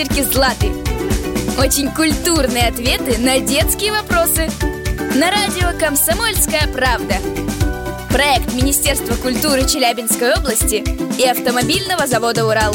ящерки Златы Очень культурные ответы на детские вопросы На радио «Комсомольская правда» Проект Министерства культуры Челябинской области и автомобильного завода «Урал»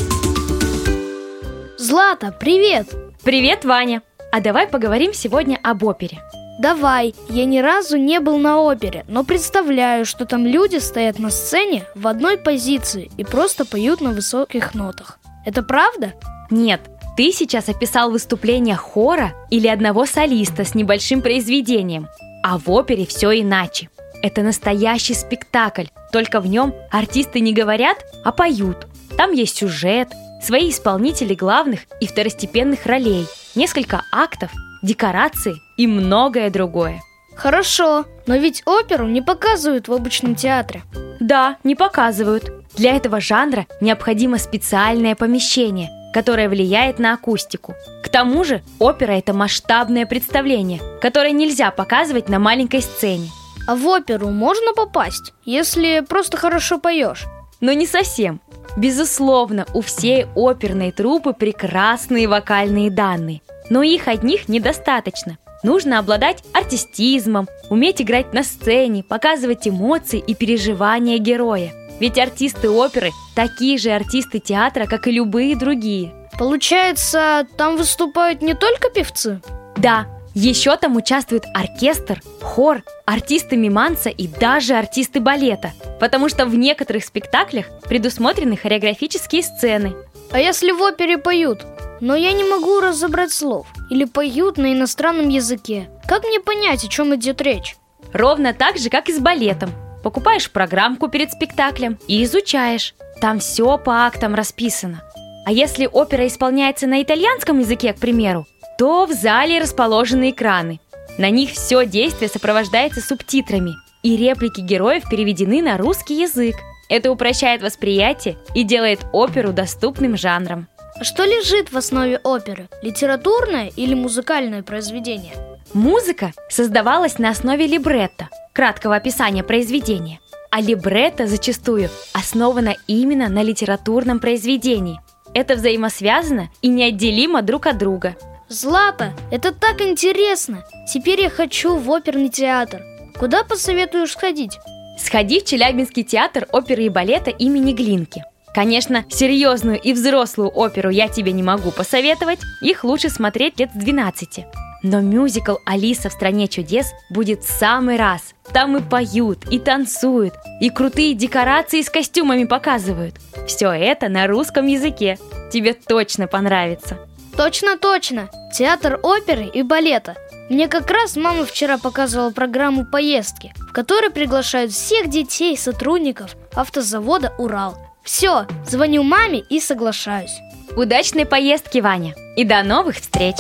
Злата, привет! Привет, Ваня! А давай поговорим сегодня об опере. Давай, я ни разу не был на опере, но представляю, что там люди стоят на сцене в одной позиции и просто поют на высоких нотах. Это правда? Нет, ты сейчас описал выступление хора или одного солиста с небольшим произведением, а в опере все иначе. Это настоящий спектакль, только в нем артисты не говорят, а поют. Там есть сюжет, свои исполнители главных и второстепенных ролей, несколько актов, декорации и многое другое. Хорошо, но ведь оперу не показывают в обычном театре. Да, не показывают. Для этого жанра необходимо специальное помещение, которое влияет на акустику. К тому же опера – это масштабное представление, которое нельзя показывать на маленькой сцене. А в оперу можно попасть, если просто хорошо поешь? Но не совсем. Безусловно, у всей оперной труппы прекрасные вокальные данные, но их одних недостаточно. Нужно обладать артистизмом, уметь играть на сцене, показывать эмоции и переживания героя. Ведь артисты оперы такие же артисты театра, как и любые другие. Получается, там выступают не только певцы? Да, еще там участвует оркестр, хор, артисты миманса и даже артисты балета, потому что в некоторых спектаклях предусмотрены хореографические сцены. А если в опере поют? Но я не могу разобрать слов. Или поют на иностранном языке. Как мне понять, о чем идет речь? Ровно так же, как и с балетом. Покупаешь программку перед спектаклем и изучаешь. Там все по актам расписано. А если опера исполняется на итальянском языке, к примеру, то в зале расположены экраны. На них все действие сопровождается субтитрами, и реплики героев переведены на русский язык. Это упрощает восприятие и делает оперу доступным жанром. Что лежит в основе оперы? Литературное или музыкальное произведение? Музыка создавалась на основе либретто, краткого описания произведения. А либретто зачастую основано именно на литературном произведении. Это взаимосвязано и неотделимо друг от друга. Злата, это так интересно! Теперь я хочу в оперный театр. Куда посоветуешь сходить? Сходи в Челябинский театр оперы и балета имени Глинки. Конечно, серьезную и взрослую оперу я тебе не могу посоветовать, их лучше смотреть лет с 12. Но мюзикл «Алиса в стране чудес» будет в самый раз. Там и поют, и танцуют, и крутые декорации с костюмами показывают. Все это на русском языке. Тебе точно понравится. Точно, точно. Театр оперы и балета. Мне как раз мама вчера показывала программу поездки, в которой приглашают всех детей сотрудников автозавода «Урал». Все, звоню маме и соглашаюсь. Удачной поездки, Ваня. И до новых встреч.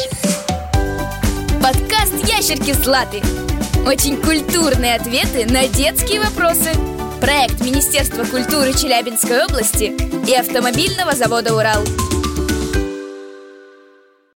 Подкаст «Ящерки Златы». Очень культурные ответы на детские вопросы. Проект Министерства культуры Челябинской области и автомобильного завода «Урал».